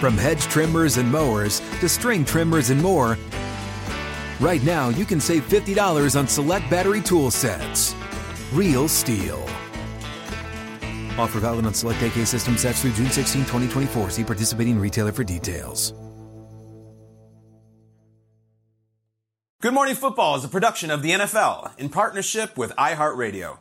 From hedge trimmers and mowers to string trimmers and more, right now you can save $50 on select battery tool sets. Real STIHL. Offer valid on select AK system sets through June 16, 2024. See participating retailer for details. Good Morning Football is a production of the NFL in partnership with iHeartRadio.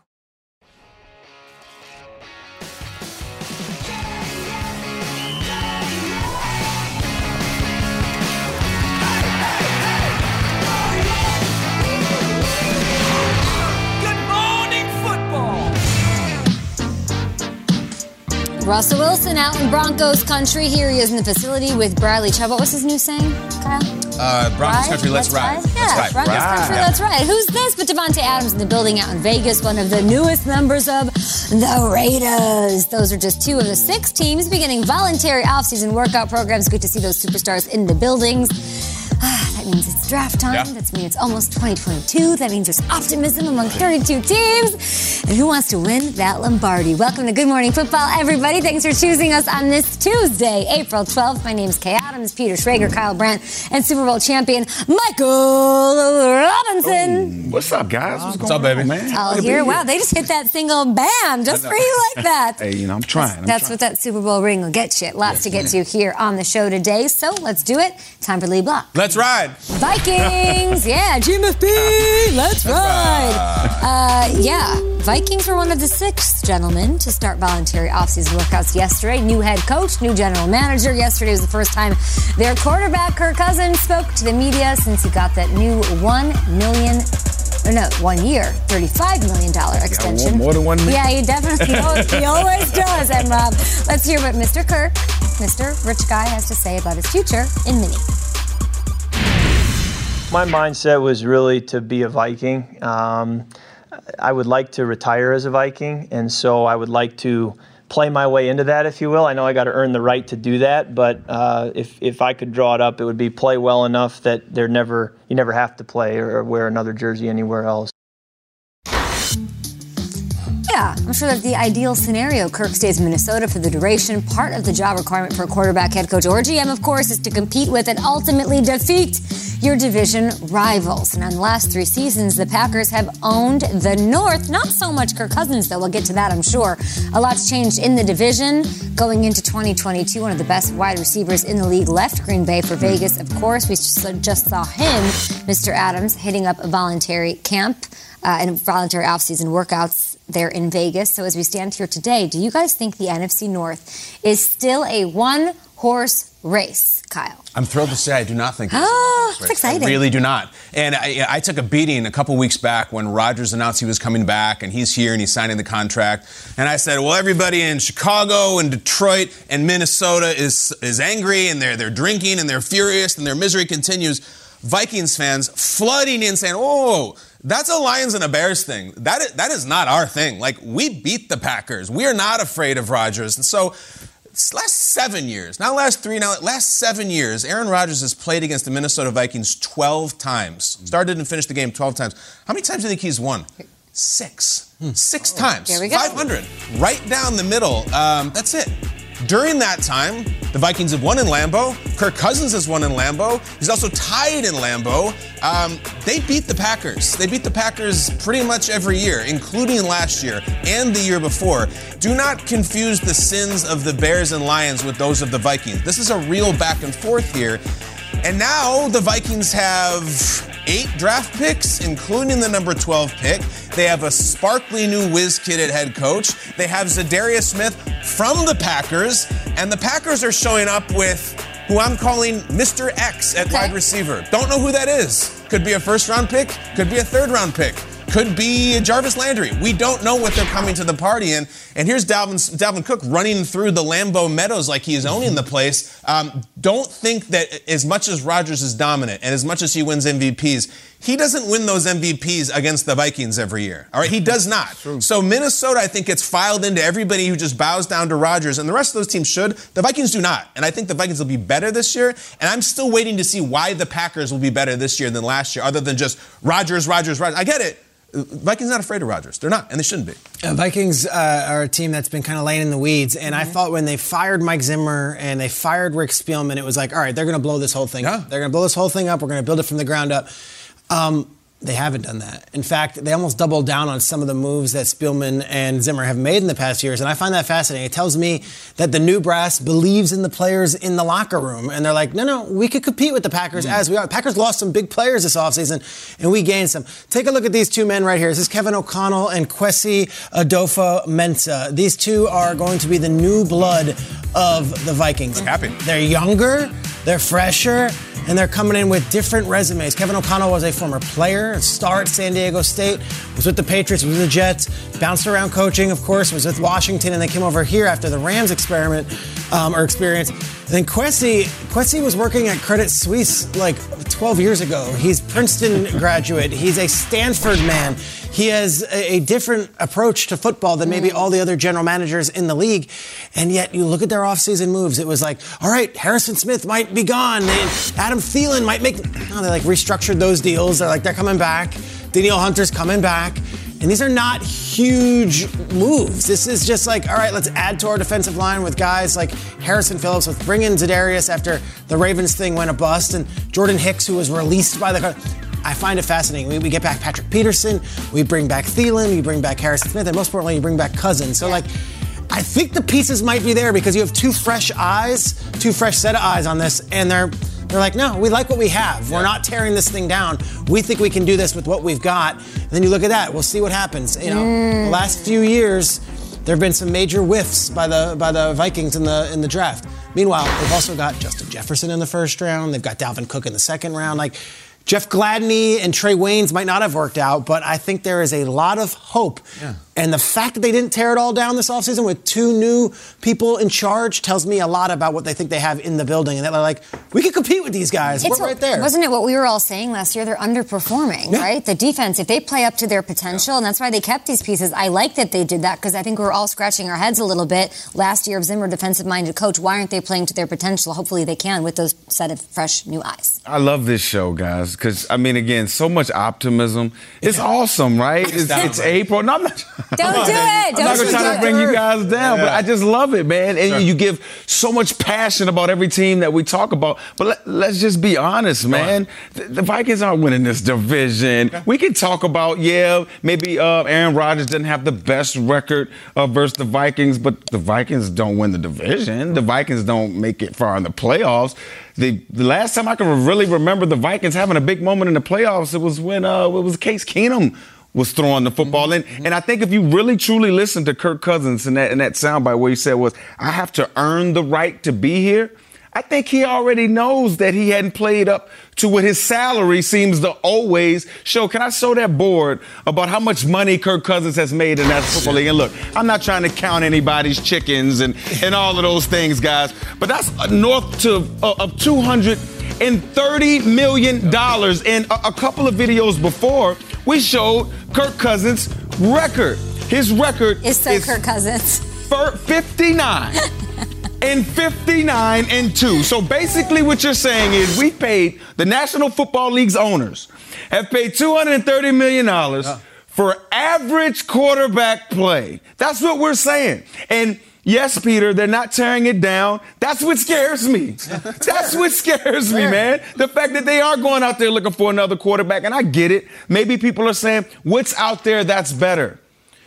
Russell Wilson out in Broncos country. Here he is in the facility with Bradley Chubb. What was his new saying, Kyle? Uh, Broncos country, let's ride. Yeah, Let's ride. Broncos country, let's ride. Who's this but Davante Adams in the building out in Vegas, one of the newest members of the Raiders. Those are just two of the six teams beginning voluntary offseason workout programs. Good to see those superstars in the buildings. That means it's draft time. Yeah. That means it's almost 2022. That means there's optimism among 32 teams. And who wants to win that Lombardi? Welcome to Good Morning Football, everybody. Thanks for choosing us on this Tuesday, April 12th. My name is Kay Adams, Peter Schrager, Kyle Brandt, and Super Bowl champion Michael Robinson. Oh, what's up, guys? What's, What's going up, baby? on, man? All Good to here. Wow, they just hit that single bam just for you like that. Hey, you know, I'm trying. I'm That's trying. what that Super Bowl ring will get you. Lots to get to here on the show today. So let's do it. Time for Lead Block. Let's ride. Vikings, yeah, GMFB, let's ride. Uh, yeah, Vikings were one of the six gentlemen to start voluntary offseason workouts yesterday. New head coach, new general manager. Yesterday was the first time their quarterback, Kirk Cousins, spoke to the media since he got that new one million. Or no, one year, $35 million extension. more than one million? Yeah, he definitely, he always, he always does. And Rob, let's hear what Mr. Kirk, Mr. Rich Guy, has to say about his future in Mini. My mindset was really to be a Viking. Um, I would like to retire as a Viking, and so I would like to play my way into that, if you will. I know I got to earn the right to do that, but uh, if if I could draw it up, it would be play well enough that they're never you never have to play or, or wear another jersey anywhere else. Yeah, I'm sure that's the ideal scenario. Kirk stays in Minnesota for the duration. Part of the job requirement for quarterback, head coach, or GM, of course, is to compete with and ultimately defeat your division rivals. And in the last three seasons, the Packers have owned the North. Not so much Kirk Cousins, though. We'll get to that, I'm sure. A lot's changed in the division going into 2022. One of the best wide receivers in the league left Green Bay for Vegas, of course. We just just saw him, Mr. Adams, hitting up a voluntary camp uh, and voluntary offseason workouts there in Vegas. So as we stand here today, do you guys think the NFC North is still a one horse race, Kyle? I'm thrilled to say I do not think. Oh, it's it's ah, exciting. I really do not. And I, I took a beating a couple weeks back when Rodgers announced he was coming back and he's here and he's signing the contract. And I said, well, everybody in Chicago and Detroit and Minnesota is is angry and they're they're drinking and they're furious and their misery continues. Vikings fans flooding in saying, "Oh, that's a Lions and a Bears thing. That is, that is not our thing. Like we beat the Packers. We are not afraid of Rodgers." And so last seven years, not last three, now last seven years, Aaron Rodgers has played against the Minnesota Vikings 12 times. Started and finished the game 12 times. How many times do you think he's won? Six. Six times. There we go. 500. Right down the middle. Um, that's it. During that time, the Vikings have won in Lambeau. Kirk Cousins has won in Lambeau. He's also tied in Lambeau. Um, they beat the Packers. They beat the Packers pretty much every year, including last year and the year before. Do not confuse the sins of the Bears and Lions with those of the Vikings. This is a real back and forth here. And now the Vikings have eight draft picks, including the number 12 pick. They have a sparkly new whiz kid at head coach. They have Za'Darius Smith from the Packers. And the Packers are showing up with who I'm calling Mr. X at Okay. wide receiver. Don't know who that is. Could be a first round pick, could be a third round pick. Could be Jarvis Landry. We don't know what they're coming to the party in. And here's Dalvin, Dalvin Cook running through the Lambeau Meadows like he's owning the place. Um, don't think that as much as Rodgers is dominant and as much as he wins MVPs, he doesn't win those MVPs against the Vikings every year. All right, he does not. So Minnesota, I think, gets filed into everybody who just bows down to Rodgers, and the rest of those teams should. The Vikings do not, and I think the Vikings will be better this year. And I'm still waiting to see why the Packers will be better this year than last year, other than just Rodgers, Rodgers, Rodgers. I get it. Vikings not afraid of Rodgers. They're not, and they shouldn't be. Uh, Vikings uh, are a team that's been kind of laying in the weeds, and I thought when they fired Mike Zimmer and they fired Rick Spielman, it was like, all right, they're going to blow this whole thing Yeah. up. They're going to blow this whole thing up. We're going to build it from the ground up. Um, they haven't done that. In fact, they almost doubled down on some of the moves that Spielman and Zimmer have made in the past years, and I find that fascinating. It tells me that the new brass believes in the players in the locker room, and they're like, no, no, we could compete with the Packers as we are. Packers lost some big players this offseason, and we gained some. Take a look at these two men right here. This is Kevin O'Connell and Kwesi Adofo-Mensah. These two are going to be the new blood of the Vikings. Happy. They're younger, they're fresher, and they're coming in with different resumes. Kevin O'Connell was a former player, a star at San Diego State, was with the Patriots, was with the Jets, bounced around coaching, of course, was with Washington, and they came over here after the Rams experiment um, or experience. And then Kwesi, Kwesi was working at Credit Suisse like 12 years ago. He's Princeton graduate. He's a Stanford man. He has a, different approach to football than maybe all the other general managers in the league. And yet, you look at their offseason moves, it was like, all right, Harrison Smith might be gone. And Adam Thielen might make. No, they like restructured those deals. They're like, they're coming back. Danielle Hunter's coming back. And these are not huge moves. This is just like, all right, let's add to our defensive line with guys like Harrison Phillips. Let's bring in Za'Darius after the Ravens thing went a bust, and Jordan Hicks, who was released by the. I find it fascinating. We, we get back Patrick Peterson, we bring back Thielen, we bring back Harrison Smith, and most importantly, you bring back Cousins. So, like, I think the pieces might be there because you have two fresh eyes, two fresh set of eyes on this, and they're they're like, no, we like what we have. We're not tearing this thing down. We think we can do this with what we've got. And then you look at that. We'll see what happens. You know, the mm. last few years, there have been some major whiffs by the by the Vikings in the in the draft. Meanwhile, they've also got Justin Jefferson in the first round. They've got Dalvin Cook in the second round. Like Jeff Gladney and Trae Waynes might not have worked out, but I think there is a lot of hope. And the fact that they didn't tear it all down this offseason with two new people in charge tells me a lot about what they think they have in the building. And they're like, we can compete with these guys. It's We're right there. Wasn't it what we were all saying last year? They're underperforming, Yeah. right? The defense, if they play up to their potential, and that's why they kept these pieces. I like that they did that because I think we are all scratching our heads a little bit last year of Zimmer, defensive-minded coach. Why aren't they playing to their potential? Hopefully they can with those set of fresh new eyes. I love this show, guys, because I mean, again, so much optimism. It's awesome, right? It's, it's April. No, I'm not. Don't do it. I'm Don't gonna try to bring you guys down, but I just love it, man. And you give so much passion about every team that we talk about. But let, us just be honest, man. The, the Vikings aren't winning this division. We can talk about, yeah, maybe uh, Aaron Rodgers didn't have the best record uh, versus the Vikings, but the Vikings don't win the division. The Vikings don't make it far in the playoffs. The, the last time I can really remember the Vikings having a big moment in the playoffs, it was when uh, it was Case Keenum was throwing the football. And and I think if you really truly listen to Kirk Cousins and that in that soundbite where he said was, I have to earn the right to be here. I think he already knows that he hadn't played up to what his salary seems to always show. Can I show that board about how much money Kirk Cousins has made in that football league? And look, I'm not trying to count anybody's chickens and, and all of those things, guys, but that's north to uh, of 230 million dollars. And a, a couple of videos before, we showed Kirk Cousins' record. His record It's so is Kirk Cousins. fir- 59 and 59 and 2. So basically what you're saying is we paid the National Football League's owners have paid 230 million dollars for average quarterback play. That's what we're saying. And Yes, Peter, they're not tearing it down. That's what scares me. That's what scares me, man. The fact that they are going out there looking for another quarterback, and I get it. Maybe people are saying, what's out there that's better?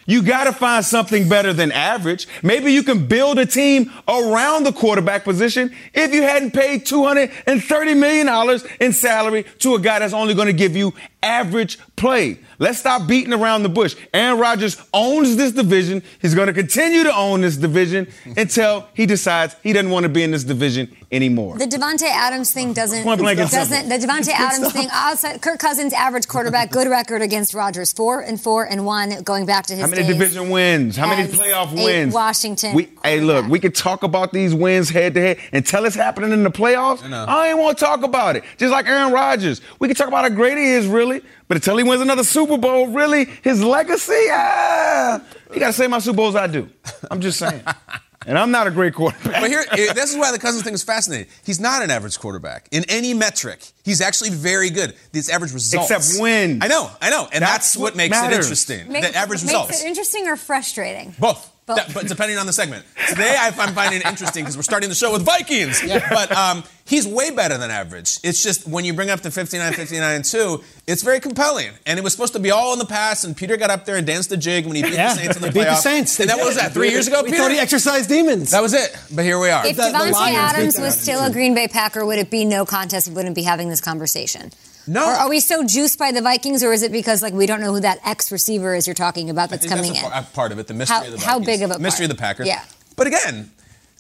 You got to find something better than average. Maybe you can build a team around the quarterback position if you hadn't paid $230 million in salary to a guy that's only going to give you average play. Let's stop beating around the bush. Aaron Rodgers owns this division. He's going to continue to own this division until he decides he doesn't want to be in this division anymore. The Davante Adams thing doesn't. Point blank and doesn't the Davante Adams thing? Outside Kirk Cousins, average quarterback, good record against Rodgers, four and four and one, going back to his. How many days division wins? How many playoff wins? Washington. We, hey, look, we could talk about these wins head to head until it's happening in the playoffs. know. I ain't want to talk about it. Just like Aaron Rodgers, we can talk about how great he is, really, but until he wins another Super Bowl, really, his legacy, ah, you got to say my Super Bowls I do. I'm just saying. and I'm not a great quarterback. But here, this is why the Cousins thing is fascinating. He's not an average quarterback in any metric. He's actually very good. These average results, Except wins. I know, I know, and that's, That's what what makes it interesting. Make- the average makes results. it interesting or frustrating? Both. Both. That- but depending on the segment. Today, I- I'm finding it interesting because we're starting the show with Vikings. But um, he's way better than average. It's just when you bring up the 59, 59, and 2, it's very compelling. And it was supposed to be all in the past, and Peter got up there and danced the jig when he beat Yeah, the Saints in the they beat the. Saints. And that was that, three years ago, We Peter? thought he exercised demons. that was it. But here we are. If The- the Davante Adams was still a Green Bay Packer, would it be no contest? We wouldn't be having this conversation. No. Or are we so juiced by the Vikings, or is it because like we don't know who that ex receiver is you're talking about I that's think coming that's a in? part of it, the mystery How- of the Vikings. how big of a mystery part? of the Packers? Yeah. But again,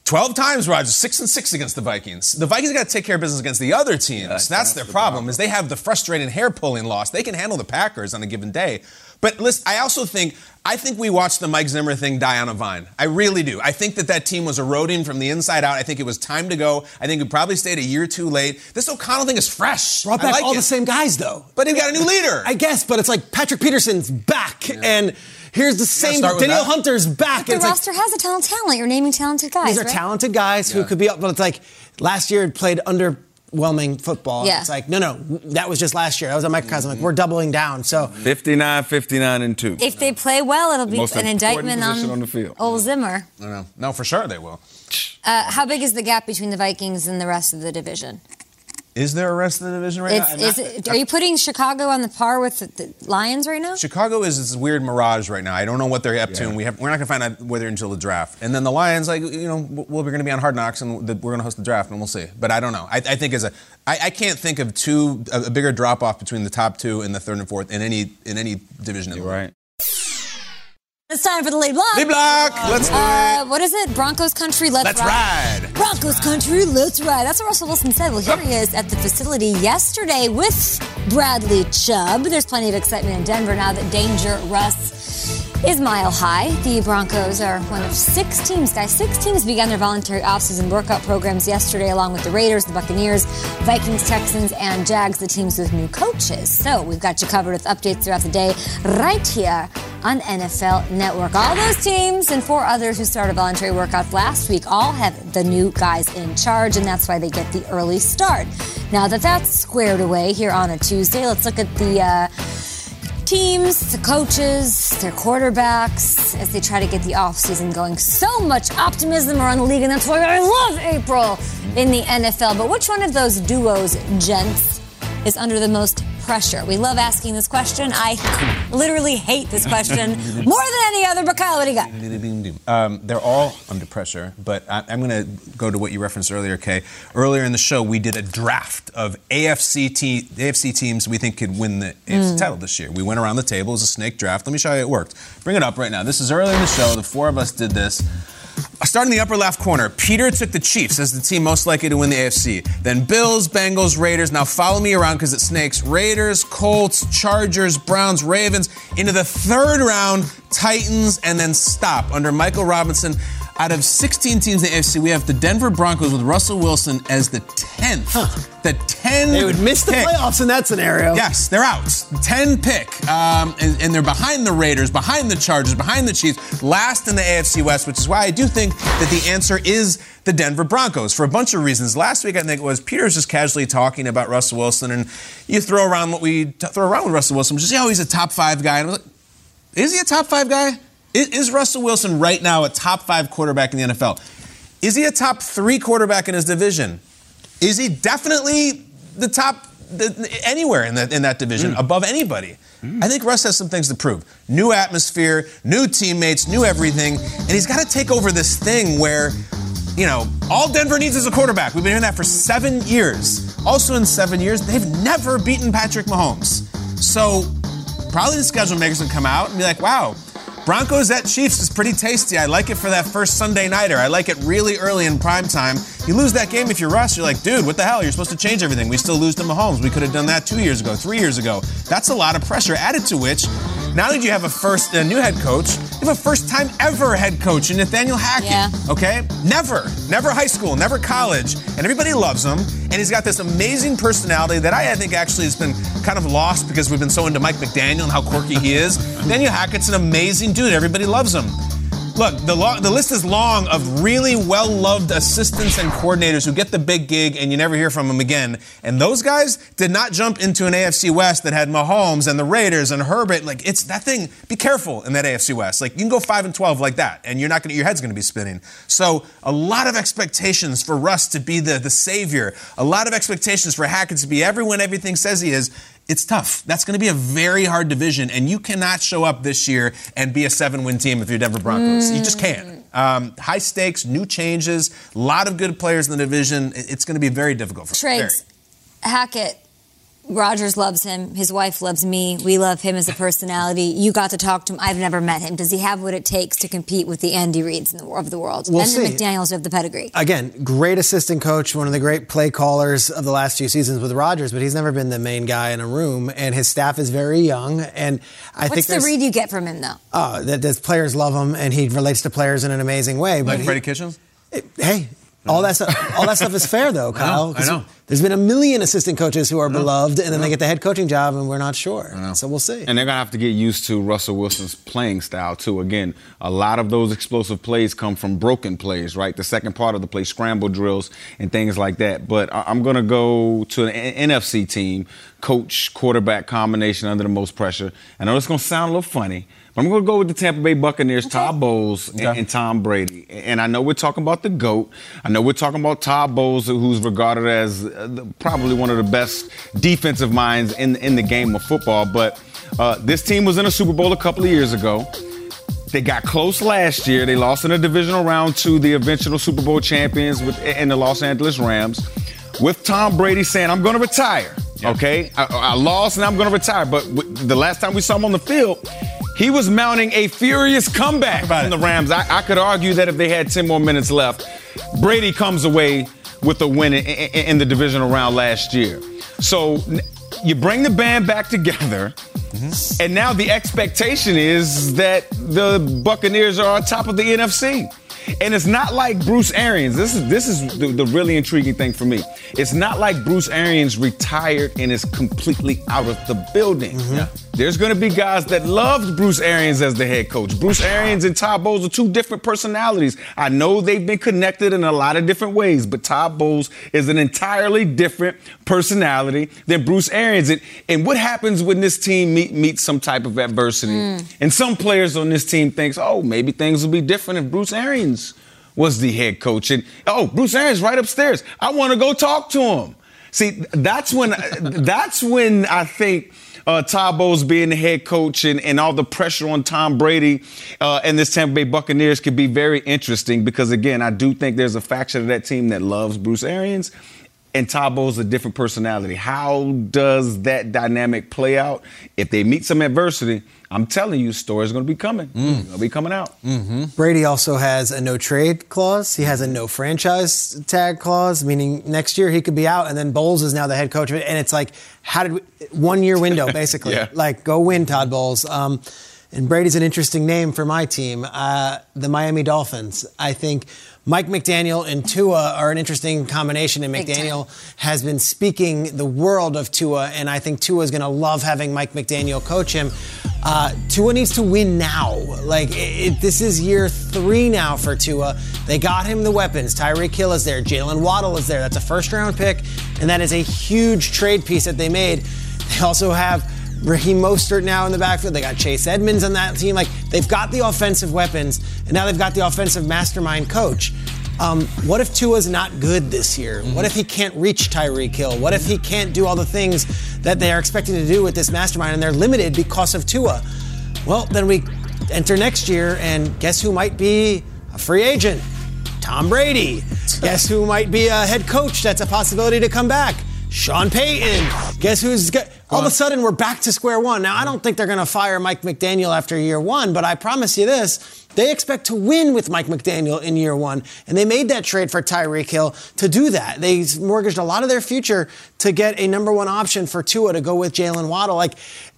12 times Rodgers, 6 and 6 against the Vikings. The Vikings got to take care of business against the other teams. that's, their problem, is they have the frustrating hair pulling loss. They can handle the Packers on a given day. But listen, I also think I think we watched the Mike Zimmer thing die on a vine. I really do. I think that that team was eroding from the inside out. I think it was time to go. I think it probably stayed a year too late. This O'Connell thing is fresh. Brought I back like all it. the same guys, though. But he got a new leader. I guess, but it's like Patrick Peterson's back, and here's the same. start with that? Hunter's back. the It's like, roster has a ton of talent. You're naming talented guys. these are right? talented guys who could be up, but it's like last year it played underwhelming football. Yeah. It's like, no, no, that was just last year. That was a microcosm. Like, we're doubling down. So 59, 59, and 2. If they play well, it'll be most an important indictment position on, on the field. old Zimmer. I know. No, for sure they will. Uh, how big is the gap between the Vikings and the rest of the division? Is there a rest of the division right It's, now? Is not- it, are you putting Chicago on the par with the, the Lions right now? Chicago is this weird mirage right now. I don't know what they're up to, and we have, we're not going to find out whether until the draft. And then the Lions, like you know, well, we're going to be on Hard Knocks, and the, we're going to host the draft, and we'll see. But I don't know. I, I think as a, I, I can't think of two a, a bigger drop off between the top two and the third and fourth in any in any division. in the league. It's time for the lead block. Lead block. Let's do Uh, what is it? Broncos country. Let's, Let's ride. Broncos country. Let's ride. That's what Russell Wilson said. Well, here he is at the facility yesterday with Bradley Chubb. There's plenty of excitement in Denver now that Danger Russ is mile high. The Broncos are one of six teams, guys. Six teams began their voluntary offseason workout programs yesterday, along with the Raiders, the Buccaneers, Vikings, Texans, and Jags, the teams with new coaches. So we've got you covered with updates throughout the day right here on NFL Network. All those teams and four others who started voluntary workouts last week all have the new guys in charge, and that's why they get the early start. Now that that's squared away here on a Tuesday, let's look at the. Uh, teams, the coaches, their quarterbacks as they try to get the offseason going. So much optimism around the league, and that's why I love April in the NFL. But which one of those duos, gents, is under the most pressure? We love asking this question. I literally hate this question more than any other. But Kyle, what do you got? Um, they're all under pressure, but I, I'm going to go to what you referenced earlier, Kay. Earlier in the show, we did a draft of AFC, te- AFC teams we think could win the AFC title this year. We went around the table. It was a snake draft. Let me show you how it worked. Bring it up right now. This is early in the show. The four of us did this. Starting in the upper left corner, Peter took the Chiefs as the team most likely to win the AFC. Then Bills, Bengals, Raiders. Now follow me around because it snakes. Raiders, Colts, Chargers, Browns, Ravens. Into the third round, Titans, and then stop under Michael Robinson. Out of 16 teams in the AFC, we have the Denver Broncos with Russell Wilson as the 10th. The 10th. they would miss the pick. playoffs in that scenario. Yes, they're out. 10 pick. Um, and, and they're behind the Raiders, behind the Chargers, behind the Chiefs, last in the AFC West, which is why I do think that the answer is the Denver Broncos for a bunch of reasons. Last week, I think it was Peter's just casually talking about Russell Wilson, and you throw around what we t- throw around with Russell Wilson, just, oh, he's a top five guy. And I was like, Is he a top five guy? Is, Russell Wilson right now a top five quarterback in the NFL? Is he a top three quarterback in his division? Is he definitely the top anywhere in, the, in that division Mm. above anybody? I think Russ has some things to prove. New atmosphere, new teammates, new everything, and he's got to take over this thing where, you know, all Denver needs is a quarterback. We've been hearing that for seven years. Also, in seven years, they've never beaten Patrick Mahomes. So, probably the schedule makers will come out and be like, wow, Broncos at Chiefs is pretty tasty. I like it for that first Sunday nighter. I like it really early in prime time. You lose that game if you're Russ, you're like, dude, what the hell? You're supposed to change everything. We still lose to Mahomes. We could have done that two years ago, three years ago. That's a lot of pressure. Added to which, now that you have a first a new head coach, you have a first time ever head coach in Nathaniel Hackett. Yeah. Okay? Never, never high school, never college, and everybody loves him. And he's got this amazing personality that I, I think actually has been kind of lost because we've been so into Mike McDaniel and how quirky he is. Daniel Hackett's an amazing dude. Everybody loves him. Look, the, the list is long of really well loved assistants and coordinators who get the big gig and you never hear from them again. And those guys did not jump into an AFC West that had Mahomes and the Raiders and Herbert. Like, it's that thing. Be careful in that AFC West. Like, you can go 5 and 12 like that, and you're not going to, your head's going to be spinning. So, a lot of expectations for Russ to be the, the savior, a lot of expectations for Hackett to be everyone everything says he is it's tough. That's going to be a very hard division, and you cannot show up this year and be a seven-win team if you're Denver Broncos. You just can't. Um, high stakes, new changes, a lot of good players in the division. It's going to be very difficult for Trades. Hackett, Rodgers loves him. His wife loves me. We love him as a personality. You got to talk to him. I've never met him. Does he have what it takes to compete with the Andy Reeds in the, of the world? We'll and see. the McDaniels have the pedigree. Again, great assistant coach, one of the great play callers of the last few seasons with Rodgers, but he's never been the main guy in a room, and his staff is very young. And I think What's the read you get from him, though? Oh, that, that players love him, and he relates to players in an amazing way. But Like he- Freddie Kitchens? hey, all that stuff, all that stuff is fair, though, Kyle. I know. There's been a million assistant coaches who are beloved, and then they get the head coaching job, and we're not sure. So we'll see. And they're gonna have to get used to Russell Wilson's playing style too. Again, a lot of those explosive plays come from broken plays, right? The second part of the play, scramble drills and things like that. But I- I'm gonna go to an N- NFC team, coach quarterback combination under the most pressure. I know it's gonna sound a little funny. But I'm going to go with the Tampa Bay Buccaneers, Todd Bowles, and, and Tom Brady. And I know we're talking about the GOAT. I know we're talking about Todd Bowles, who's regarded as uh, the- probably one of the best defensive minds in, in the game of football. But uh, this team was in a Super Bowl a couple of years ago. They got close last year. They lost in a divisional round to the eventual Super Bowl champions with in the Los Angeles Rams. With Tom Brady saying, "I'm going to retire." Okay, I, I lost and I'm going to retire. But w- the last time we saw him on the field, he was mounting a furious comeback from the Rams. I, I could argue that if they had 10 more minutes left, Brady comes away with a win in, in- in the divisional round last year. So you bring the band back together. Mm-hmm. And now the expectation is that the Buccaneers are on top of the NFC. And it's not like Bruce Arians. This is this is the, the really intriguing thing for me. It's not like Bruce Arians retired and is completely out of the building. Mm-hmm. There's going to be guys that loved Bruce Arians as the head coach. Bruce Arians and Todd Bowles are two different personalities. I know they've been connected in a lot of different ways, but Todd Bowles is an entirely different personality than Bruce Arians. And, and what happens when this team meet, meets some type of adversity? Hmm. And some players on this team thinks, oh, maybe things will be different if Bruce Arians was the head coach. And oh, Bruce Arians right upstairs. I want to go talk to him. See, that's when that's when I think uh, being the head coach and, and all the pressure on Tom Brady uh, and this Tampa Bay Buccaneers could be very interesting because again, I do think there's a faction of that team that loves Bruce Arians. And Todd Bowles is a different personality. How does that dynamic play out? If they meet some adversity, I'm telling you, stories going to be coming. Going to be coming out. Brady also has a no trade clause. He has a no franchise tag clause, meaning next year he could be out, and then Bowles is now the head coach of it. And it's like, how did we, one year window basically? Yeah. Like, go win, Todd Bowles. Um, and Brady's an interesting name for my team, uh, the Miami Dolphins. I think Mike McDaniel and Tua are an interesting combination, and McDaniel has been speaking the world of Tua, and I think Tua is going to love having Mike McDaniel coach him. Uh, Tua needs to win now. Like it, it- this is year three now for Tua. They got him the weapons. Tyreek Hill is there. Jaylen Waddle is there. That's a first round pick, and that is a huge trade piece that they made. They also have Raheem Mostert now in the backfield. They got Chase Edmonds on that team. Like they've got the offensive weapons, and now they've got the offensive mastermind coach. Um, what if Tua's not good this year? Mm-hmm. What if he can't reach Tyreek Hill? What if he can't do all the things that they are expecting to do with this mastermind and they're limited because of Tua? Well, then we enter next year, and guess who might be a free agent? Tom Brady. guess who might be a head coach that's a possibility to come back? Sean Payton. Guess who's got, all of a sudden we're back to square one. Now I don't think they're going to fire Mike McDaniel after year one, but I promise you this: they expect to win with Mike McDaniel in year one, and they made that trade for Tyreek Hill to do that. They mortgaged a lot of their future to get a number one option for Tua to go with Jaylen Waddle. Like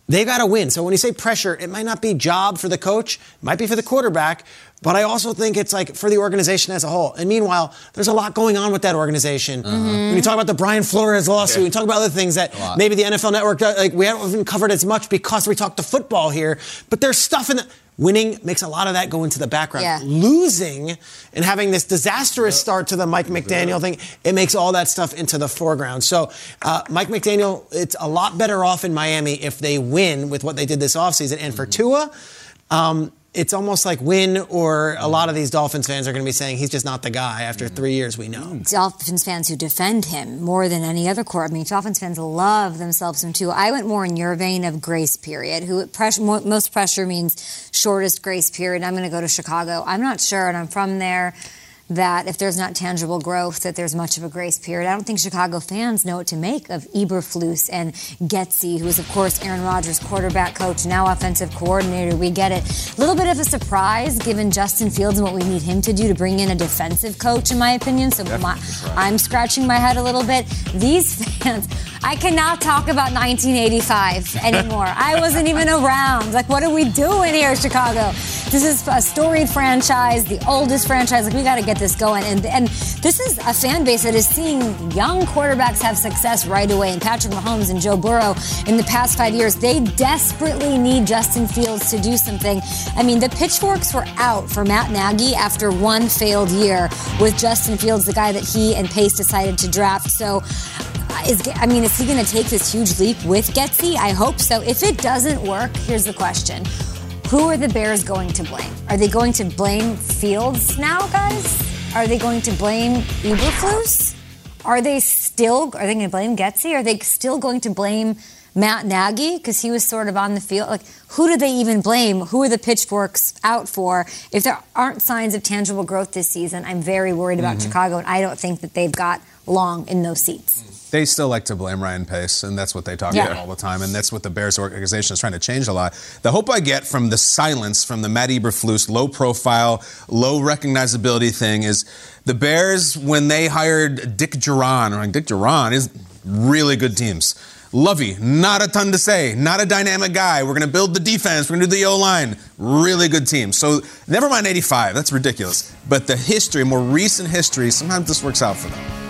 they got to win. So when you say pressure, it might not be job for the coach, it might be for the quarterback, but I also think it's like for the organization as a whole. And meanwhile, there's a lot going on with that organization. Mm-hmm. When you talk about the Brian Flores lawsuit, yeah. we talk about other things that maybe the NFL Network like we haven't even covered as much because we talked to football here. But there's stuff in the winning makes a lot of that go into the background. Yeah. Losing and having this disastrous start to the Mike McDaniel thing, it makes all that stuff into the foreground. So uh, Mike McDaniel, it's a lot better off in Miami if they win with what they did this offseason. And for mm-hmm. Tua. Um, it's almost like win or a lot of these Dolphins fans are going to be saying he's just not the guy after mm. three years we know. Dolphins fans who defend him more than any other core. I mean, Dolphins fans love themselves some Tua. I went more in your vein of grace period. Who pressure, most pressure means shortest grace period. I'm going to go to Chicago. I'm not sure, and I'm from there that if there's not tangible growth, that there's much of a grace period. I don't think Chicago fans know what to make of Eberflus and Getsy, who is, of course, Aaron Rodgers' quarterback coach, now offensive coordinator. We get it. A little bit of a surprise given Justin Fields and what we need him to do to bring in a defensive coach, in my opinion. So my, I'm scratching my head a little bit. These fans, I cannot talk about 1985 anymore. I wasn't even around. Like, what are we doing here, Chicago? This is a storied franchise, the oldest franchise. Like, we got to get this going. And, and this is a fan base that is seeing young quarterbacks have success right away. And Patrick Mahomes and Joe Burrow in the past five years, they desperately need Justin Fields to do something. I mean, the pitchforks were out for Matt Nagy after one failed year with Justin Fields, the guy that he and Pace decided to draft. So, uh, is I mean, is he going to take this huge leap with Getsy? I hope so. If it doesn't work, here's the question. Who are the Bears going to blame? Are they going to blame Fields now, guys? Are they going to blame Eberflus? Are they still, are they going to blame Getsy? Are they still going to blame Matt Nagy because he was sort of on the field? Like, who do they even blame? Who are the pitchforks out for? If there aren't signs of tangible growth this season, I'm very worried about mm-hmm. Chicago, and I don't think that they've got long in those seats. They still like to blame Ryan Pace, and that's what they talk yeah. about all the time, and that's what the Bears organization is trying to change a lot. The hope I get from the silence from the Matt Eberflus low profile, low recognizability thing is the Bears, when they hired Dick Jauron, or Dick Jauron is really good teams. Lovie, not a ton to say. Not a dynamic guy. We're going to build the defense. We're going to do the O line. Really good team. So never mind 85. That's ridiculous. But the history, more recent history, sometimes this works out for them.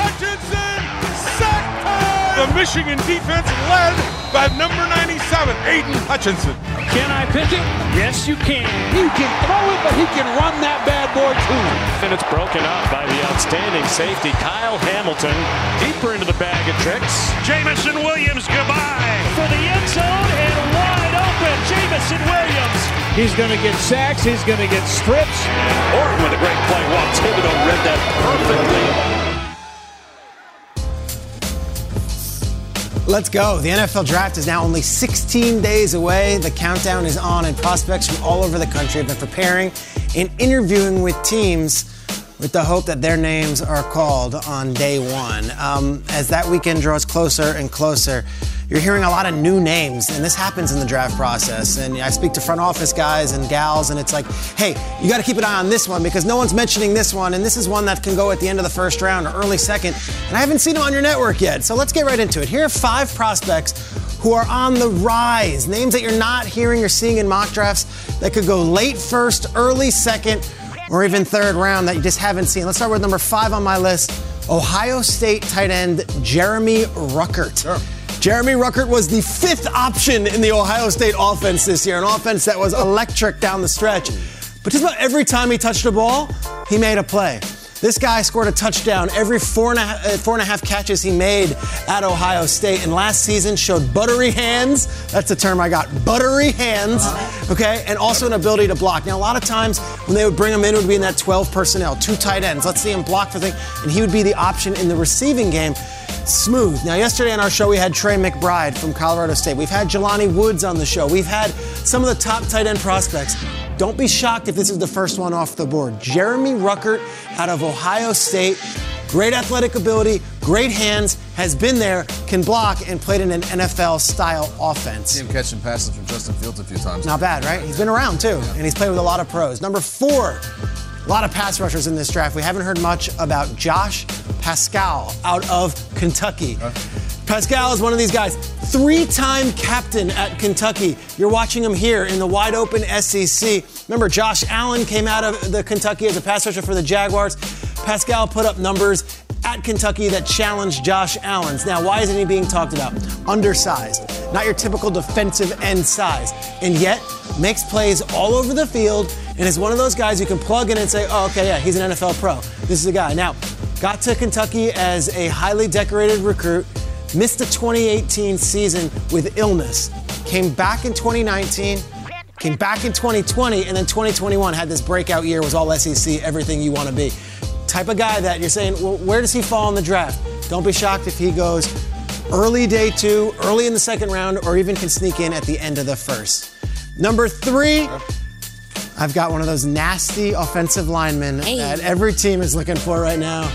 Hutchinson, sack time! The Michigan defense led by number 97, Aidan Hutchinson. Can I pick it? Yes, you can. He can throw it, but he can run that bad boy too. And it's broken up by the outstanding safety, Kyle Hamilton, deeper into the bag of tricks. Jameson Williams, goodbye. For the end zone He's going to get sacks. He's going to get strips. Orton with a great play. Wow, Thibodeaux read that perfectly. Let's go. The NFL draft is now only 16 days away. The countdown is on, and prospects from all over the country have been preparing and interviewing with teams with the hope that their names are called on day one. Um, as that weekend draws closer and closer, you're hearing a lot of new names, and this happens in the draft process. And I speak to front office guys and gals, and it's like, hey, you got to keep an eye on this one because no one's mentioning this one, and this is one that can go at the end of the first round or early second. And I haven't seen them on your network yet. So let's get right into it. Here are five prospects who are on the rise, names that you're not hearing or seeing in mock drafts that could go late first, early second, or even third round that you just haven't seen. Let's start with number five on my list Ohio State tight end Jeremy Ruckert. Sure. Jeremy Ruckert was the fifth option in the Ohio State offense this year, an offense that was electric down the stretch. But just about every time he touched a ball, he made a play. This guy scored a touchdown every four and, a half, uh, four and a half catches he made at Ohio State, and last season showed buttery hands. That's the term I got buttery hands, okay, and also an ability to block. Now, a lot of times when they would bring him in, it would be in that 12 personnel, two tight ends. Let's see him block for things, and he would be the option in the receiving game smooth. Now, yesterday on our show, we had Trey McBride from Colorado State. We've had Jelani Woods on the show. We've had some of the top tight end prospects. Don't be shocked if this is the first one off the board. Jeremy Ruckert out of Ohio State. Great athletic ability, great hands, has been there, can block, and played in an NFL style offense. See him catching passes from Justin Fields a few times. Not bad, right? He's been around too, and he's played with a lot of pros. Number four, a lot of pass rushers in this draft. We haven't heard much about Josh Paschal out of Kentucky. Paschal is one of these guys, three time captain at Kentucky. You're watching him here in the wide open SEC. Remember, Josh Allen came out of the Kentucky as a pass rusher for the Jaguars. Paschal put up numbers at Kentucky that challenged Josh Allen's. Now, why isn't he being talked about? Undersized, not your typical defensive end size, and yet makes plays all over the field and is one of those guys you can plug in and say, oh, okay, yeah, he's an NFL pro. This is a guy. Now, got to Kentucky as a highly decorated recruit, missed the 2018 season with illness, came back in 2019 came back in 2020 and then 2021 had this breakout year was all sec everything you want to be type of guy that you're saying well where does he fall in the draft don't be shocked if he goes early day two early in the second round or even can sneak in at the end of the first number three i've got one of those nasty offensive linemen hey. that every team is looking for right now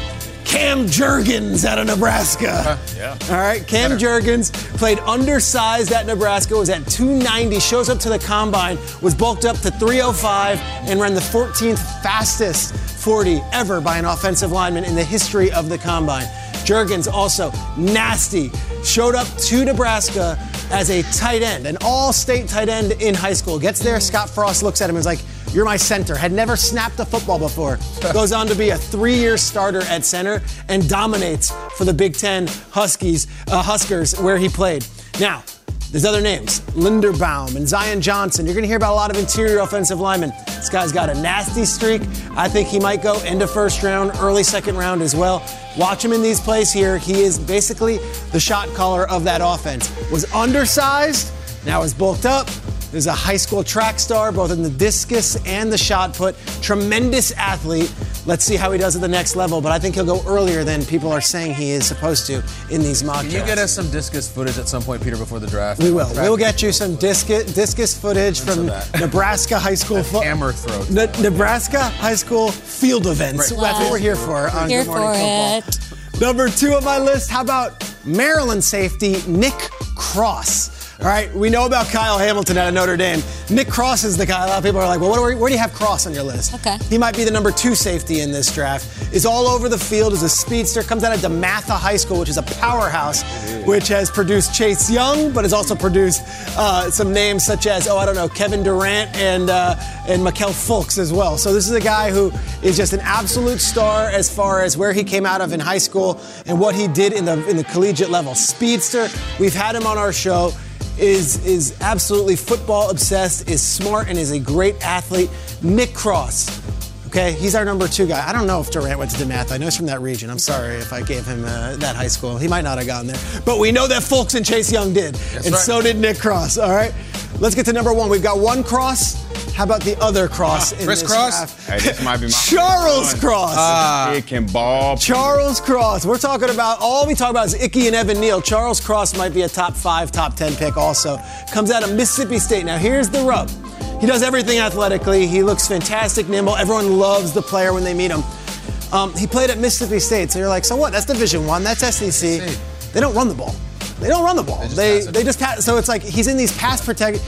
Cam Jurgens out of Nebraska. Uh, yeah. All right, Cam Better. Jurgens played undersized at Nebraska, was at 290, shows up to the combine, was bulked up to 305, and ran the 14th fastest 40 ever by an offensive lineman in the history of the combine. Jurgens also nasty, showed up to Nebraska as a tight end, an all state tight end in high school. Gets there, Scott Frost looks at him and is like, you're my center. Had never snapped a football before. Goes on to be a three-year starter at center and dominates for the Big Ten Huskies, uh, Huskers, where he played. Now, there's other names, Linderbaum and Zion Johnson. You're going to hear about a lot of interior offensive linemen. This guy's got a nasty streak. I think he might go into first round, early second round as well. Watch him in these plays here. He is basically the shot caller of that offense. Was undersized, now is bulked up, is a high school track star, both in the discus and the shot put. Tremendous athlete. Let's see how he does at the next level, but I think he'll go earlier than people are saying he is supposed to in these mock Can you get us some discus footage at some point, Peter, before the draft? We will. We'll get you some discus, discus footage from. Nebraska high school fo- hammer throw. Ne- Nebraska high school field events. Right. That's what we're here for on Here Good Morning for Football. Number two on my list. How about Maryland safety Nick Cross? All right, we know about Kyle Hamilton out of Notre Dame. Nick Cross is the guy. A lot of people are like, well, where, where do you have Cross on your list? Okay. He might be the number two safety in this draft. Is all over the field, is a speedster, comes out of DeMatha High School, which is a powerhouse, which has produced Chase Young, but has also produced uh, some names such as, oh, I don't know, Kevin Durant and uh, and Mikel Fulks as well. So this is a guy who is just an absolute star as far as where he came out of in high school and what he did in the in the collegiate level. Speedster, we've had him on our show is is absolutely football obsessed, is smart, and is a great athlete. Nick Cross. Okay, he's our number two guy. I don't know if Durant went to DeMatha. I know he's from that region. I'm sorry if I gave him uh, that high school. He might not have gotten there. But we know that Fulks and Chase Young did. and right. so did Nick Cross. All right, let's get to number one. We've got one cross. How about the other cross in Chris this Cross? draft? Hey, this might be my Charles one. Cross. This kid can ball. Charles Cross. We're talking about all we talk about is Icky and Evan Neal. Charles Cross might be a top five, top ten pick also. Comes out of Mississippi State. Now here's the rub. He does everything athletically. He looks fantastic, nimble. Everyone loves the player when they meet him. Um, he played at Mississippi State, so you're like, so what? That's Division One. That's SEC. They don't run the ball. They don't run the ball. They they just pass. So it's like he's in these pass protect.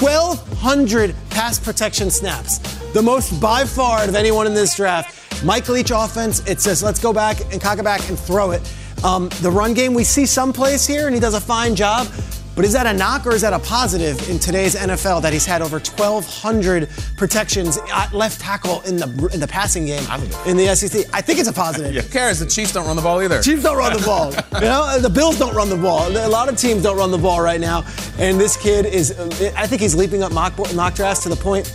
1,200 pass protection snaps, the most by far of anyone in this draft. Mike Leach offense, it says let's go back and cock it back and throw it. Um, the run game, we see some plays here, and he does a fine job. But is that a knock or is that a positive in today's NFL that he's had over 1,200 protections at left tackle in the in the passing game in the SEC? I think it's a positive. Who cares? The Chiefs don't run the ball either. Chiefs don't run the ball. You know, the Bills don't run the ball. A lot of teams don't run the ball right now. And this kid is, I think he's leaping up mock, mock drafts to the point,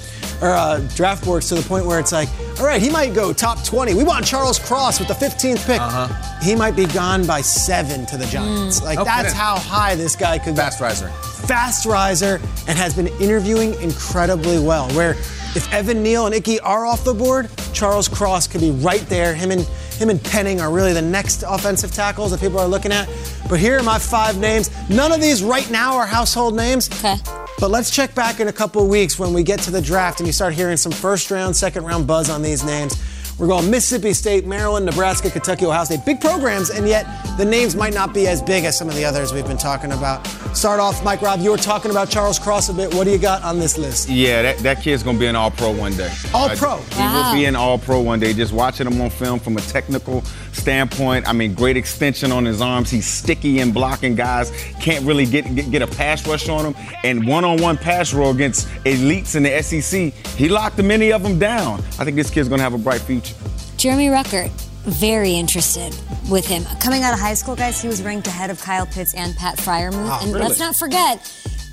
or uh, draft boards to the point where it's like, all right, he might go top 20. We want Charles Cross with the 15th pick. Uh-huh. He might be gone by seven to the Giants. Like No that's how high this guy could. Fast riser. Fast riser and has been interviewing incredibly well. Where if Evan Neal and Icky are off the board, Charles Cross could be right there. Him and him and Penning are really the next offensive tackles that people are looking at. But here are my five names. None of these right now are household names. Okay. But let's check back in a couple weeks when we get to the draft and you start hearing some first round, second round buzz on these names. We're going Mississippi State, Maryland, Nebraska, Kentucky, Ohio State. Big programs, and yet the names might not be as big as some of the others we've been talking about. Start off, Mike Rob, you were talking about Charles Cross a bit. What do you got on this list? Yeah, that, that kid's gonna be an all pro one day. All Uh, pro? He will be an all pro one day. Just watching him on film from a technical standpoint. I mean, great extension on his arms. He's sticky in blocking guys. Can't really get, get, get a pass rush on him. And one on one pass roll against elites in the SEC, he locked many of them down. I think this kid's gonna have a bright future. Jeremy Ruckert, very interested with him. Coming out of high school, guys, he was ranked ahead of Kyle Pitts and Pat Freiermuth. Wow, ah, and really? let's not forget,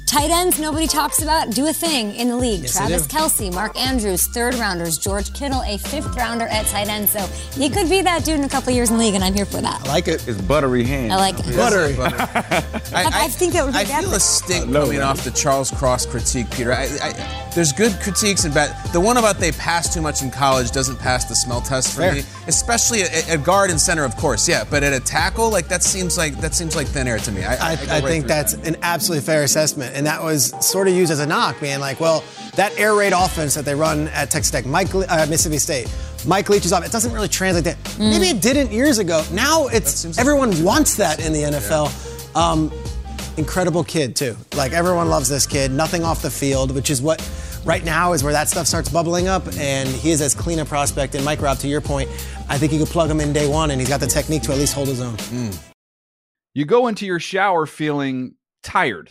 tight ends nobody talks about do a thing in the league. Yes, Travis. Kelce, Mark Andrews, third rounders, George Kittle, a fifth rounder at tight end. So he could be that dude in a couple years in the league, and I'm here for that. I like it. It's buttery hands. I like it. Buttery. I, I think that would be I bad. feel a stink love coming off the Charles Cross critique, Peter. I, I, there's good critiques and bad. The one about they pass too much in college doesn't pass the smell test for Fair. me, especially at, at guard and center, of course. Yeah, but at a tackle, like that seems like that seems like thin air to me. I, I, I, go I right think that's that. an absolutely fair assessment. And that was sort of used as a knock, being like, well, that air raid offense that they run at Texas Tech, Mike, uh, Mississippi State, Mike Leach's off, it doesn't really translate that. Maybe it didn't years ago. Now it's seems like- everyone wants that in the NFL. Um, incredible kid, too. Like, everyone loves this kid. Nothing off the field, which is what right now is where that stuff starts bubbling up. And he is as clean a prospect. And Mike Rob, to your point, I think you could plug him in day one, and he's got the technique to at least hold his own. You go into your shower feeling tired,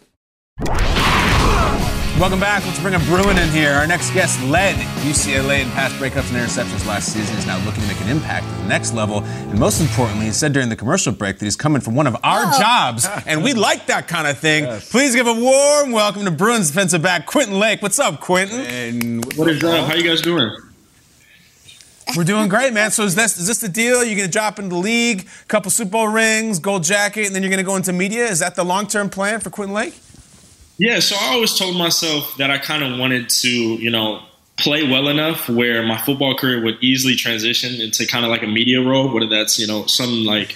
Welcome back. Let's bring a Bruin in here. Our next guest led UCLA in pass breakups and interceptions last season. Is now looking to make an impact at the next level. And most importantly, he said during the commercial break that he's coming from one of our Oh. jobs, and we like that kind of thing. Please give a warm welcome to Bruins defensive back Quentin Lake. What's up, Quentin? What is up? How you guys doing? We're doing great, man. So is this is this the deal? You're gonna drop into the league, couple Super Bowl rings, gold jacket, and then you're gonna go into media? Is that the long term plan for Quentin Lake? Yeah, so I always told myself that I kind of wanted to, you know, play well enough where my football career would easily transition into kind of like a media role, whether that's, you know, something like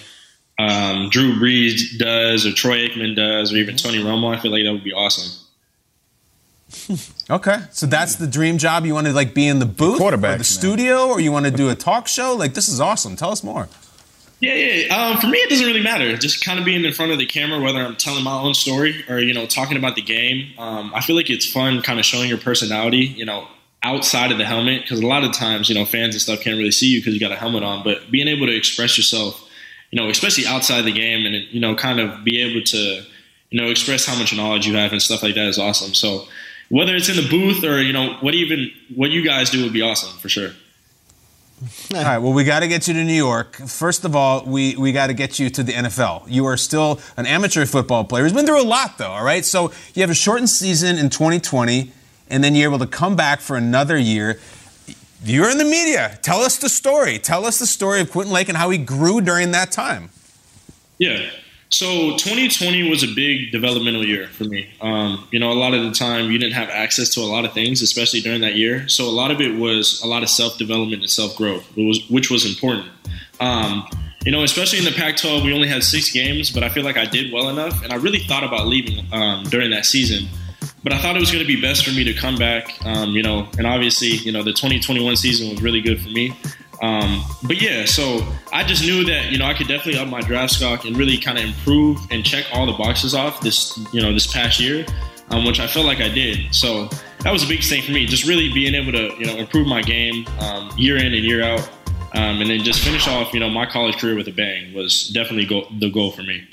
um, Drew Brees does or Troy Aikman does or even Tony Romo. I feel like that would be awesome. Okay, so that's the dream job. You want to like be in the booth, quarterback, or the studio, or you want to do a talk show? Like this is awesome. Tell us more. Yeah, yeah. Um, for me, it doesn't really matter. Just kind of being in front of the camera, whether I'm telling my own story or you know talking about the game. Um, I feel like it's fun, kind of showing your personality. You know, outside of the helmet, because a lot of times, you know, fans and stuff can't really see you because you got a helmet on. But being able to express yourself, you know, especially outside the game, and you know, kind of be able to, you know, express how much knowledge you have and stuff like that is awesome. So whether it's in the booth or you know what even what you guys do would be awesome for sure. All right. Well, we got to get you to New York. First of all, we, we got to get you to the NFL. You are still an amateur football player. He's been through a lot, though. All right. So you have a shortened season in 2020, and then you're able to come back for another year. You're in the media. Tell us the story. Tell us the story of Quentin Lake and how he grew during that time. Yeah. So 2020 was a big developmental year for me. Um, you know, a lot of the time you didn't have access to a lot of things, especially during that year. So a lot of it was a lot of self development and self growth, which was important. Um, you know, especially in the Pac-12, we only had six games, but I feel like I did well enough, and I really thought about leaving um, during that season. But I thought it was going to be best for me to come back. Um, you know, and obviously, you know, the 2021 season was really good for me. Um, but yeah, so I just knew that you know I could definitely up my draft stock and really kind of improve and check all the boxes off this you know this past year, um, which I felt like I did. So that was a big thing for me, just really being able to you know improve my game um, year in and year out, um, and then just finish off you know my college career with a bang was definitely go- the goal for me.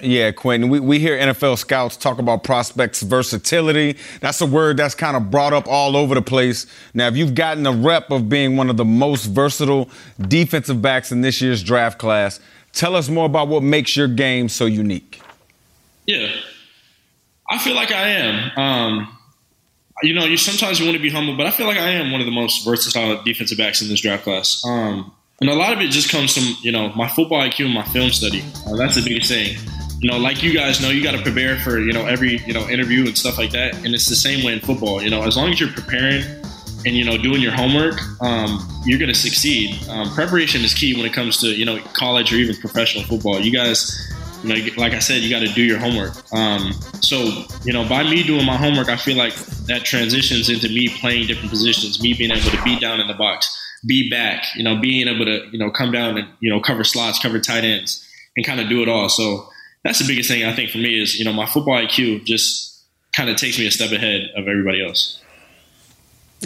Yeah, Quentin. We, we hear NFL scouts talk about prospects' versatility. That's a word that's kind of brought up all over the place. Now, if you've gotten a rep of being one of the most versatile defensive backs in this year's draft class, tell us more about what makes your game so unique. Yeah, I feel like I am. Um, you know, you sometimes you want to be humble, but I feel like I am one of the most versatile defensive backs in this draft class. Um, and a lot of it just comes from you know my football IQ and my film study. Uh, that's the biggest thing you know, like you guys know, you got to prepare for you know every you know interview and stuff like that. And it's the same way in football. You know, as long as you're preparing and you know doing your homework, um, you're going to succeed. Um, preparation is key when it comes to you know college or even professional football. You guys, you know, like I said, you got to do your homework. Um, so you know, by me doing my homework, I feel like that transitions into me playing different positions, me being able to be down in the box, be back, you know, being able to you know come down and you know cover slots, cover tight ends, and kind of do it all. So that's the biggest thing I think for me is you know my football IQ just kind of takes me a step ahead of everybody else.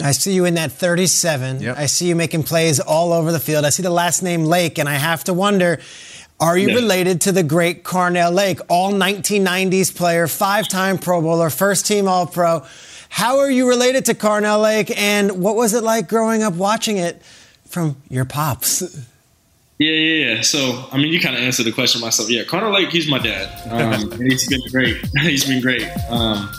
I see you in that 37. Yep. I see you making plays all over the field. I see the last name Lake, and I have to wonder. Are you yeah. related to the great Carnell Lake, all 1990s player, five time Pro Bowler, first team All Pro? How are you related to Carnell Lake, and what was it like growing up watching it from your pops? Yeah, yeah, yeah. So, I mean, you kind of answered the question myself. Yeah, Connor Lake, he's my dad. Um, he's been great. he's been great. Um,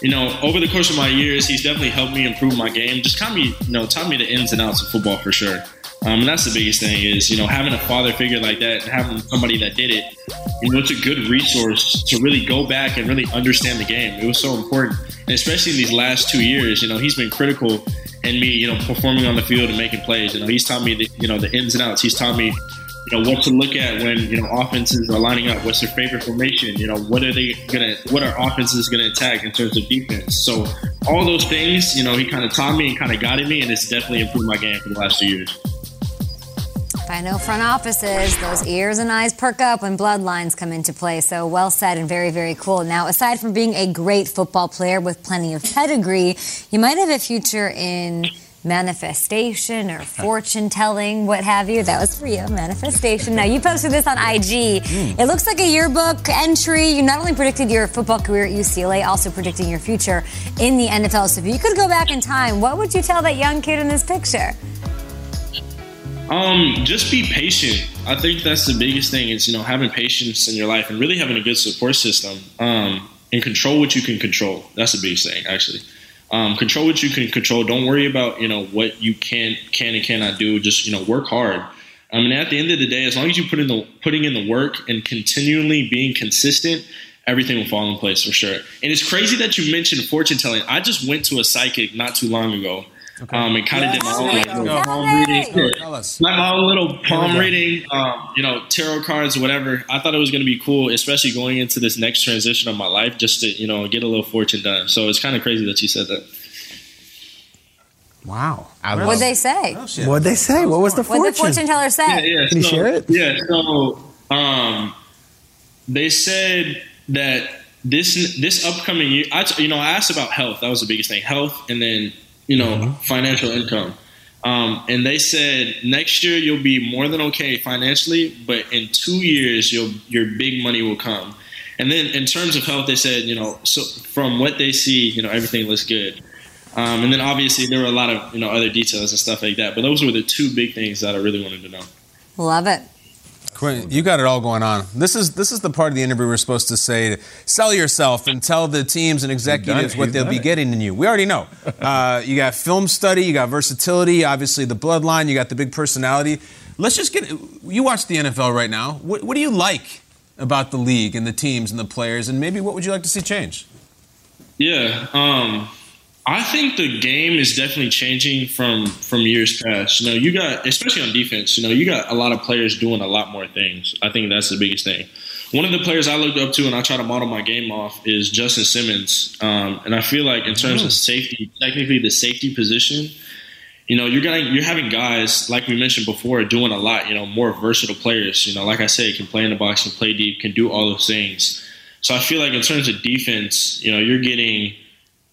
you know, over the course of my years, he's definitely helped me improve my game. Just kind of, you know, taught me the ins and outs of football for sure. Um, and that's the biggest thing is, you know, having a father figure like that and having somebody that did it, you know, it's a good resource to really go back and really understand the game. It was so important. And especially in these last two years, you know, he's been critical in me, you know, performing on the field and making plays. You know, he's taught me the, you know, the ins and outs. He's taught me, you know, what to look at when, you know, offenses are lining up. What's their favorite formation? You know, what are they going to, what are offenses going to attack in terms of defense? So all those things, you know, he kind of taught me and kind of guided me, and it's definitely improved my game for the last two years. I know front offices, those ears and eyes perk up when bloodlines come into play. So well said and very, very cool. Now, aside from being a great football player with plenty of pedigree, you might have a future in manifestation or fortune telling, what have you. That was for you, manifestation. Now, you posted this on IG. Mm. It looks like a yearbook entry. You not only predicted your football career at UCLA, also predicting your future in the NFL. So if you could go back in time, what would you tell that young kid in this picture? Um, just be patient. I think that's the biggest thing is, you know, having patience in your life and really having a good support system. Um, and control what you can control. That's the biggest thing, actually. Um, control what you can control. Don't worry about, you know, what you can can and cannot do. Just, you know, work hard. I mean, at the end of the day, as long as you put in the putting in the work and continually being consistent, everything will fall in place for sure. And it's crazy that you mentioned fortune telling. I just went to a psychic not too long ago Okay. Um, and kind of did my own like, little palm reading, like my own little palm reading, um, you know, tarot cards, whatever. I thought it was going to be cool, especially going into this next transition of my life, just to you know get a little fortune done. So it's kind of crazy that you said that. Wow. What'd they say? Oh, What'd they say? What was the fortune? What the fortune teller say? Yeah, yeah, Can so, you share it? Yeah. So um, they said that this this upcoming year, I, you know, I asked about health. That was the biggest thing, health, and then you know, mm-hmm. financial income. Um, and they said next year you'll be more than okay financially, but in two years your your big money will come. And then in terms of health, they said you know so from what they see, you know everything looks good. Um, and then obviously there were a lot of you know other details and stuff like that. But those were the two big things that I really wanted to know. Love it. Quinn, you got it all going on. This is this is the part of the interview we're supposed to say: sell yourself and tell the teams and executives what they'll be it. getting in you. We already know. Uh, you got film study, you got versatility, obviously the bloodline, you got the big personality. Let's just get. You watch the NFL right now. What, what do you like about the league and the teams and the players, and maybe what would you like to see change? Yeah. Um, I think the game is definitely changing from from years past. You know, you got especially on defense. You know, you got a lot of players doing a lot more things. I think that's the biggest thing. One of the players I looked up to and I try to model my game off is Justin Simmons. Um, and I feel like in terms of mm. safety, technically the safety position, you know, you're getting you're having guys like we mentioned before doing a lot. You know, more versatile players. You know, like I said, can play in the box, can play deep, can do all those things. So I feel like in terms of defense, you know, you're getting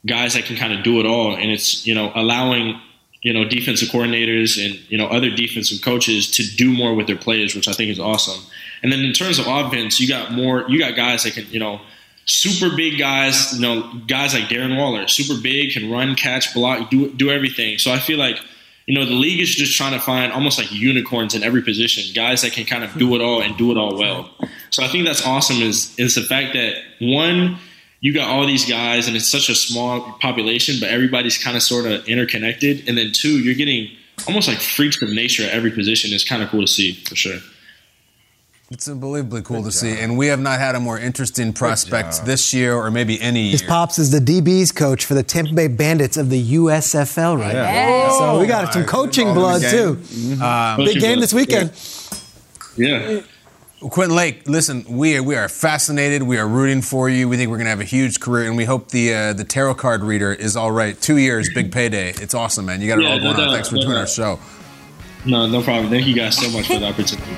guys that can kind of do it all, and it's you know allowing you know defensive coordinators and you know other defensive coaches to do more with their players, which I think is awesome. And then in terms of offense, you got more, you got guys that can you know super big guys, you know guys like Darren Waller, super big, can run, catch, block, do do everything. So I feel like you know, the league is just trying to find almost like unicorns in every position, guys that can kind of do it all and do it all well. So I think that's awesome is is the fact that one, you got all these guys and it's such a small population, but everybody's kind of sort of interconnected. And then two, you're getting almost like freaks of nature at every position. It's kind of cool to see for sure. It's unbelievably cool Good to job. see, and we have not had a more interesting prospect this year or maybe any year. His pops is the DBs coach for the Tampa Bay Bandits of the USFL right yeah. now. So we got some coaching blood too. Mm-hmm. Um, Big game this weekend. Yeah. Quentin Lake, listen, we are, we are fascinated. We are rooting for you. We think we're going to have a huge career, and we hope the uh, the tarot card reader is all right. Two years, big payday. It's awesome, man. You got it yeah, all going no, on. Thanks for no, doing no. our show. No, no problem. Thank you guys so much for the opportunity.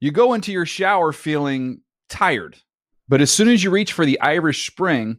You go into your shower feeling tired, but as soon as you reach for the Irish Spring,